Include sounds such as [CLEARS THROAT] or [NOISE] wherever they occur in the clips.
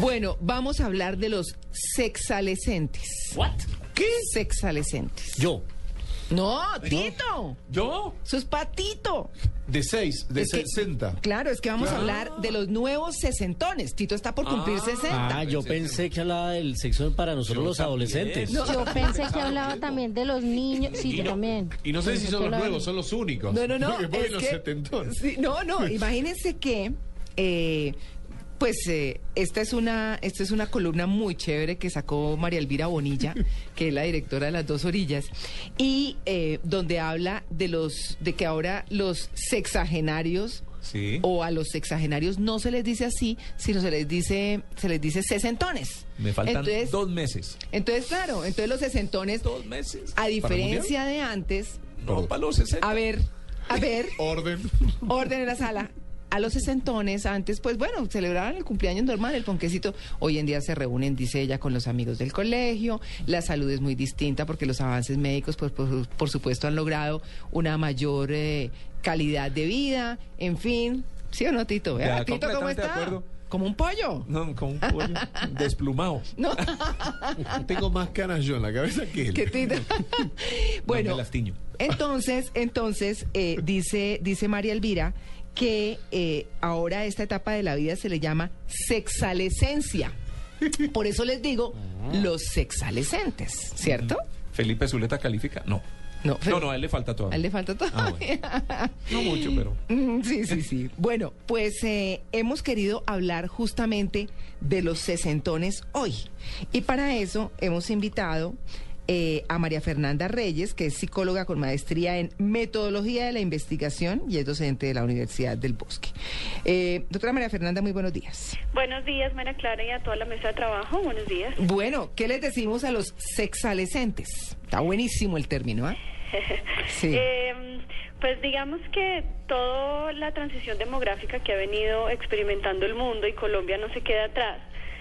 Bueno, vamos a hablar de los sexalescentes. ¿What? ¿Qué? Sexalescentes. Yo. No, Tito. ¿Yo? Eso es patito. De 6, de Es que- 60. Claro, es que vamos a hablar de los nuevos sesentones. Tito está por cumplir 60. Ah, yo pensé que hablaba del sexo para nosotros Yo los adolescentes. Yo pensé que [LAUGHS] hablaba también de los niños. Sí, yo también. Y no sé si son los lo- nuevos, son los únicos. No, no, no. [LAUGHS] Porque es los que- setentones. Sí, no, no. [LAUGHS] Imagínense que, eh, pues, eh, esta es una, esta es una columna muy chévere que sacó María Elvira Bonilla, [LAUGHS] que es la directora de las dos orillas, y eh, donde habla de los, de que ahora los sexagenarios Sí. o a los sexagenarios no se les dice así, sino se les dice, se les dice sesentones. Me faltan entonces, dos meses. entonces, claro, entonces los sesentones, Dos meses. a diferencia de antes, No, para los 60. a ver, a ver, [LAUGHS] Orden. orden en la sala. A los sesentones antes, pues bueno, celebraban el cumpleaños normal, el ponquecito. Hoy en día se reúnen, dice ella, con los amigos del colegio. La salud es muy distinta porque los avances médicos, pues por, por supuesto, han logrado una mayor eh, calidad de vida. En fin, ¿sí o no, Tito? Ya, Tito, ¿cómo está? acuerdo. Como un pollo. No, con un pollo [LAUGHS] desplumado. No, Tengo más canas yo en la cabeza que él. que Tito. [LAUGHS] No bueno, me las tiño. Entonces, entonces eh, dice, dice María Elvira que eh, ahora a esta etapa de la vida se le llama sexalescencia. Por eso les digo los sexalescentes, ¿cierto? Felipe Zuleta califica. No. No, No, no, a él le falta A todavía. él le falta todo. Ah, bueno. No mucho, pero. [LAUGHS] Sí, sí, sí. Bueno, pues eh, hemos querido hablar justamente de los sesentones hoy. Y para eso hemos invitado eh, a María Fernanda Reyes, que es psicóloga con maestría en metodología de la investigación y es docente de la Universidad del Bosque. Eh, doctora María Fernanda, muy buenos días. Buenos días, María Clara, y a toda la mesa de trabajo. Buenos días. Bueno, ¿qué les decimos a los sexalescentes? Está buenísimo el término, ¿ah? [LAUGHS] Sí. Eh, pues digamos que toda la transición demográfica que ha venido experimentando el mundo y Colombia no se queda atrás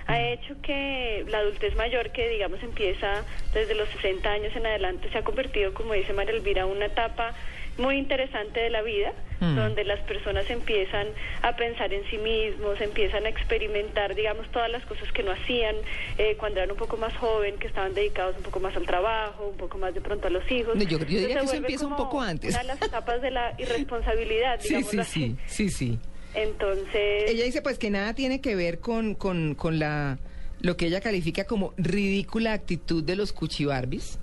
ha hecho que la adultez mayor que digamos empieza desde los 60 años en adelante se ha convertido, como dice María Elvira, una etapa muy interesante de la vida, Mm. donde las personas empiezan a pensar en sí mismos, empiezan a experimentar, digamos, todas las cosas que no hacían eh, cuando eran un poco más joven, que estaban dedicados un poco más al trabajo, un poco más de pronto a los hijos. No, yo- yo diría Entonces que se eso empieza un poco antes. Una de las etapas de la irresponsabilidad, [LAUGHS] Sí, digámoslo sí, así. sí, sí, sí. Entonces, Ella dice pues que nada tiene que ver con, con, con la lo que ella califica como ridícula actitud de los cuchibarbis,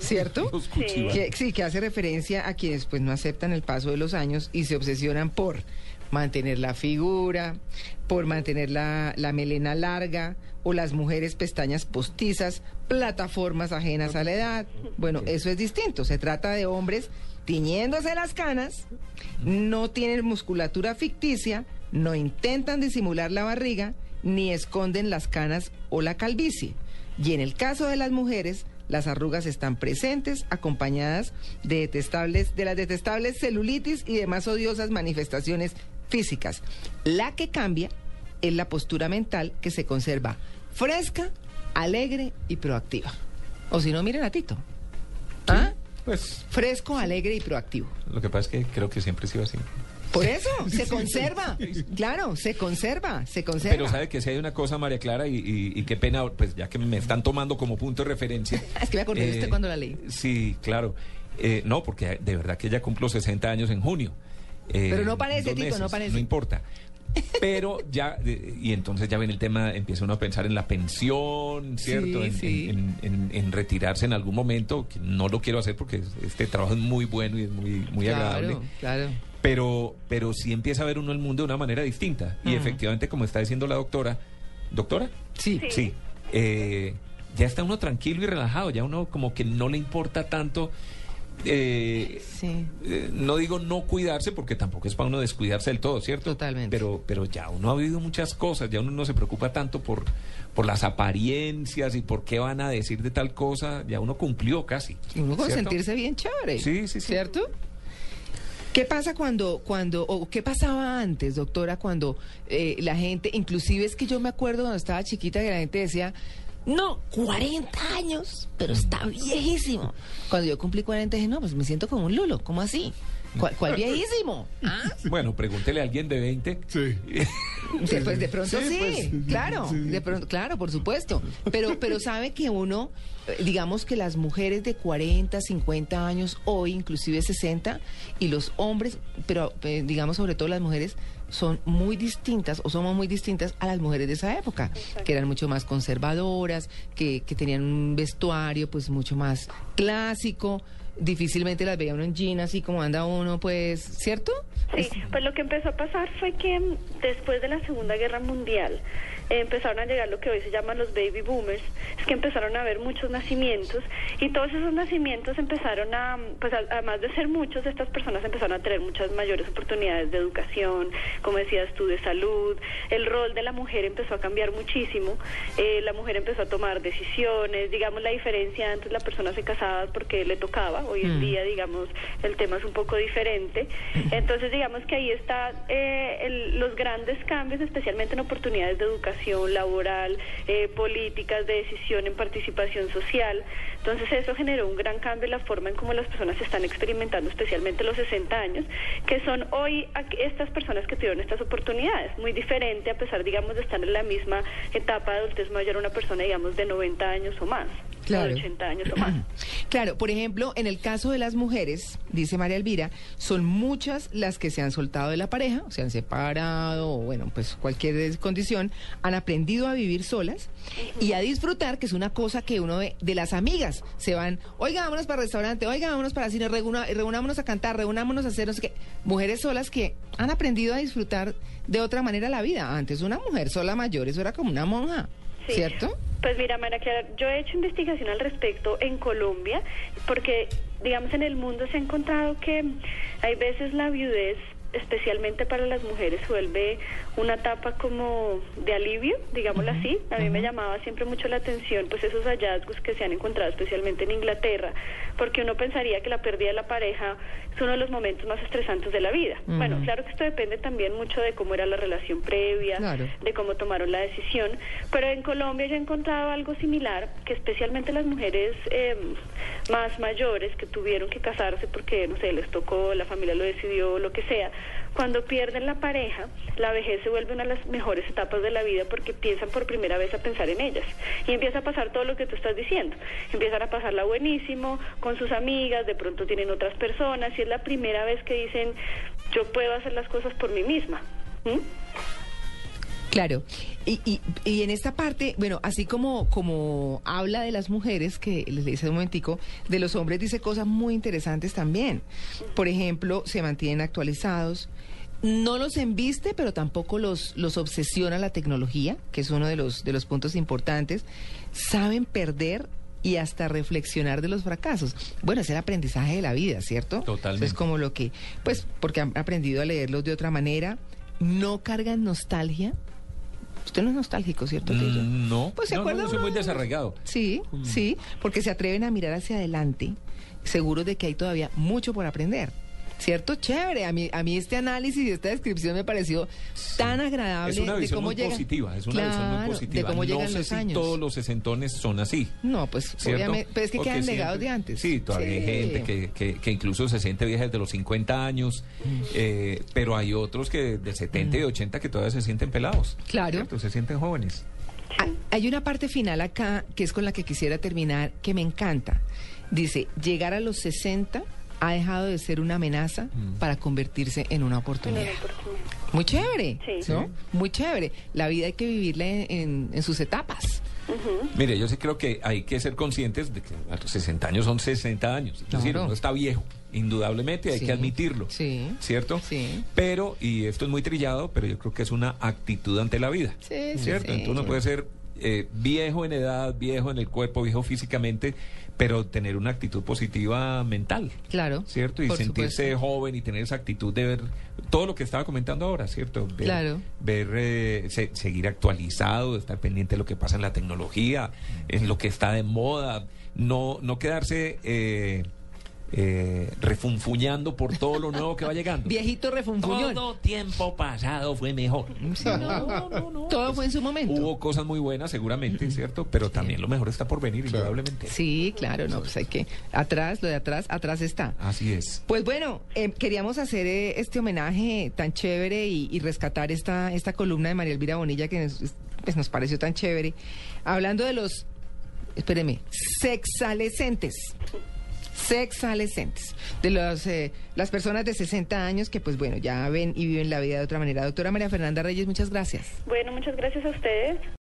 ¿cierto? [LAUGHS] Los. Que, sí, que hace referencia a quienes pues no aceptan el paso de los años y se obsesionan por mantener la figura, por mantener la, la melena larga o las mujeres pestañas postizas, plataformas ajenas a la edad. Bueno, eso es distinto. Se trata de hombres tiñéndose las canas, no tienen musculatura ficticia, no intentan disimular la barriga, ni esconden las canas o la calvicie. Y en el caso de las mujeres, las arrugas están presentes, acompañadas de detestables, de las detestables celulitis y demás odiosas manifestaciones físicas. La que cambia es la postura mental que se conserva fresca, alegre y proactiva. O si no, miren a Tito. ¿Ah? Pues Fresco, alegre y proactivo. lo que pasa es que creo que siempre ha sido así. Por eso, [LAUGHS] se conserva. Claro, se conserva, se conserva. Pero sabe que si hay una cosa, María Clara, y, y- y qué pena, pues ya que me están tomando como punto de referencia. [LAUGHS] Es que me acordé de usted cuando la leí. Sí, claro. Eh, no, porque de verdad que ella cumplo 60 años en junio. Eh, Pero no parece, dos Tito, no parece. No importa. Pero ya, eh, y entonces ya ven el tema, empieza uno a pensar en la pensión, ¿cierto? Sí, en, sí. en- en- en retirarse en algún momento, que no lo quiero hacer porque este trabajo es muy bueno y es muy, muy agradable. Claro, claro. Pero, pero sí empieza a ver uno el mundo de una manera distinta. Y efectivamente, como está diciendo la doctora, ¿doctora? Sí. Sí. Sí. eh, ya está uno tranquilo y relajado, ya uno como que no le importa tanto. Eh, Sí. eh, no digo no cuidarse porque tampoco es para uno descuidarse del todo, ¿cierto? Totalmente. Pero, pero ya uno ha vivido muchas cosas, ya uno no se preocupa tanto por, por las apariencias y por qué van a decir de tal cosa, ya uno cumplió casi. Y uno con sentirse bien chévere. Sí, sí, sí. ¿Cierto? ¿Qué pasa cuando, cuando, o qué pasaba antes, doctora, cuando eh, la gente, inclusive es que yo me acuerdo cuando estaba chiquita que la gente decía, no, 40 años, pero está viejísimo. Cuando yo cumplí 40 dije, no, pues me siento como un lulo, ¿cómo así? ¿Cuál, cuál viejísimo? [LAUGHS] ¿Ah? Bueno, pregúntele a alguien de 20. Sí. [LAUGHS] De, pues de pronto Sí, sí, pues, claro, sí. de pronto, claro, por supuesto. Pero, pero sabe que uno, eh, digamos que las mujeres de 40, 50 años, hoy inclusive 60, y los hombres, pero eh, digamos sobre todo las mujeres, son muy distintas o somos muy distintas a las mujeres de esa época, que eran mucho más conservadoras, que, que tenían un vestuario pues mucho más clásico. Difícilmente las veía uno en jean, así como anda uno, pues, ¿cierto? Sí, pues lo que empezó a pasar fue que mm, después de la Segunda Guerra Mundial eh, empezaron a llegar lo que hoy se llaman los baby boomers, es que empezaron a haber muchos nacimientos y todos esos nacimientos empezaron a, mm, pues a- además de ser muchos, estas personas empezaron a tener muchas mayores oportunidades de educación, como decías tú, de salud, el rol de la mujer empezó a cambiar muchísimo, eh, la mujer empezó a tomar decisiones, digamos la diferencia, antes la persona se casaba porque le tocaba, hoy en Mm. día digamos el tema es un poco diferente, entonces digamos que ahí está eh, el- los grandes cambios, especialmente en oportunidades de educación laboral, eh, políticas de decisión en participación social. Entonces eso generó un gran cambio en la forma en cómo las personas se están experimentando, especialmente los 60 años, que son hoy estas personas que tuvieron estas oportunidades. Muy diferente a pesar, digamos, de estar en la misma etapa de adultez mayor una persona, digamos, de 90 años o más, Claro. de 80 años o más. [CLEARS THROAT] Claro, por ejemplo, en el caso de las mujeres, dice María Elvira, son muchas las que se han soltado de la pareja, se han separado, o bueno, pues cualquier condición, han aprendido a vivir solas y a disfrutar, que es una cosa que uno ve de las amigas. Se van, oiga, vámonos para el restaurante, oiga, vámonos para cine, reúna- reunámonos a cantar, reunámonos a hacer no sé qué. Mujeres solas que han aprendido a disfrutar de otra manera la vida. Antes una mujer sola mayor, eso era como una monja, Sí. ¿cierto? Pues mira, María Clara, yo he hecho investigación al respecto en Colombia, porque, digamos, en el mundo se ha encontrado que hay veces la viudez, especialmente para las mujeres, vuelve una etapa como de alivio, digámoslo así. A mí me llamaba siempre mucho la atención, pues esos hallazgos que se han encontrado, especialmente en Inglaterra, porque uno pensaría que la pérdida de la pareja es uno de los momentos más estresantes de la vida. Bueno, claro que esto depende también mucho de cómo era la relación previa, Claro. de cómo tomaron la decisión. Pero en Colombia yo he encontrado algo similar, que especialmente las mujeres eh, más mayores que tuvieron que casarse porque, no sé, les tocó, la familia lo decidió, lo que sea, cuando pierden la pareja, la vejez se vuelve una de las mejores etapas de la vida porque empiezan por primera vez a pensar en ellas. Y empieza a pasar todo lo que tú estás diciendo. Empiezan a pasarla buenísimo con sus amigas, de pronto tienen otras personas y es la primera vez que dicen, yo puedo hacer las cosas por mí misma. Claro. Y, y, y en esta parte, bueno, así como, como habla de las mujeres, que les dice un momentico, de los hombres dice cosas muy interesantes también. Por ejemplo, se mantienen actualizados. No los embiste, pero tampoco los, los obsesiona la tecnología, que es uno de los, de los puntos importantes. Saben perder y hasta reflexionar de los fracasos. Bueno, es el aprendizaje de la vida, ¿cierto? Totalmente. Es como lo que, pues, porque han aprendido a leerlos de otra manera, no cargan nostalgia. Usted no es nostálgico, ¿cierto? Mm, No, Pues se no, no, soy muy desarraigado. Sí, sí, porque se atreven a mirar hacia adelante, seguros de que hay todavía mucho por aprender. ¿Cierto? Chévere. A mí, a mí este análisis y esta descripción me pareció tan agradable Es una de cómo muy llega. positiva, es una visión muy positiva. De cómo no llegan sé los si años. todos los sesentones son así. No, pues ¿cierto? obviamente, pero es que Porque quedan siempre- legados de antes. Sí, todavía hay gente que, que, que incluso se siente vieja desde los 50 años, Mm. eh, pero hay otros que de 70 y 80 que todavía se sienten pelados. Claro. ¿cierto? Se sienten jóvenes. Hay una parte final acá que es con la que quisiera terminar que me encanta. Dice, llegar a los 60 ha dejado de ser una amenaza Mm. para convertirse en una oportunidad. Muy chévere, Sí. ¿no? Sí. Muy chévere. La vida hay que vivirla en, en- en sus etapas. Mire, yo sí creo que hay que ser conscientes de que a los 60 años son 60 años. Es decir, uno está viejo, indudablemente, hay Sí, que admitirlo. sí, ¿Cierto? sí. Pero, y esto es muy trillado, pero yo creo que es una actitud ante la vida. Sí, sí, ¿Cierto? sí. Entonces uno puede ser eh, viejo en edad, viejo en el cuerpo, viejo físicamente, pero tener una actitud positiva mental. Claro. ¿Cierto? Y sentirse supuesto. joven y tener esa actitud de ver todo lo que estaba comentando ahora, ¿cierto? Ver, Claro. ver eh, se- seguir actualizado, estar pendiente de lo que pasa en la tecnología, en lo que está de moda, no, no quedarse eh, eh, refunfuñando por todo lo nuevo que va llegando. [LAUGHS] Viejito refunfuñón. Todo tiempo pasado fue mejor. Sí. Todo fue en su momento. Hubo cosas muy buenas, seguramente, ¿cierto? Pero también lo mejor está por venir, indudablemente. Sí, claro, no, pues hay que... Atrás, lo de atrás, atrás está. Así es. Pues bueno, eh, queríamos hacer eh, este homenaje tan chévere y, y rescatar esta, esta columna de María Elvira Bonilla que nos, pues, nos pareció tan chévere. Hablando de los, espéreme, sexalescentes. Sexalescentes. De los, eh, las personas de 60 años que pues bueno, ya ven y viven la vida de otra manera. Doctora María Fernanda Reyes, muchas gracias. Bueno, muchas gracias a ustedes.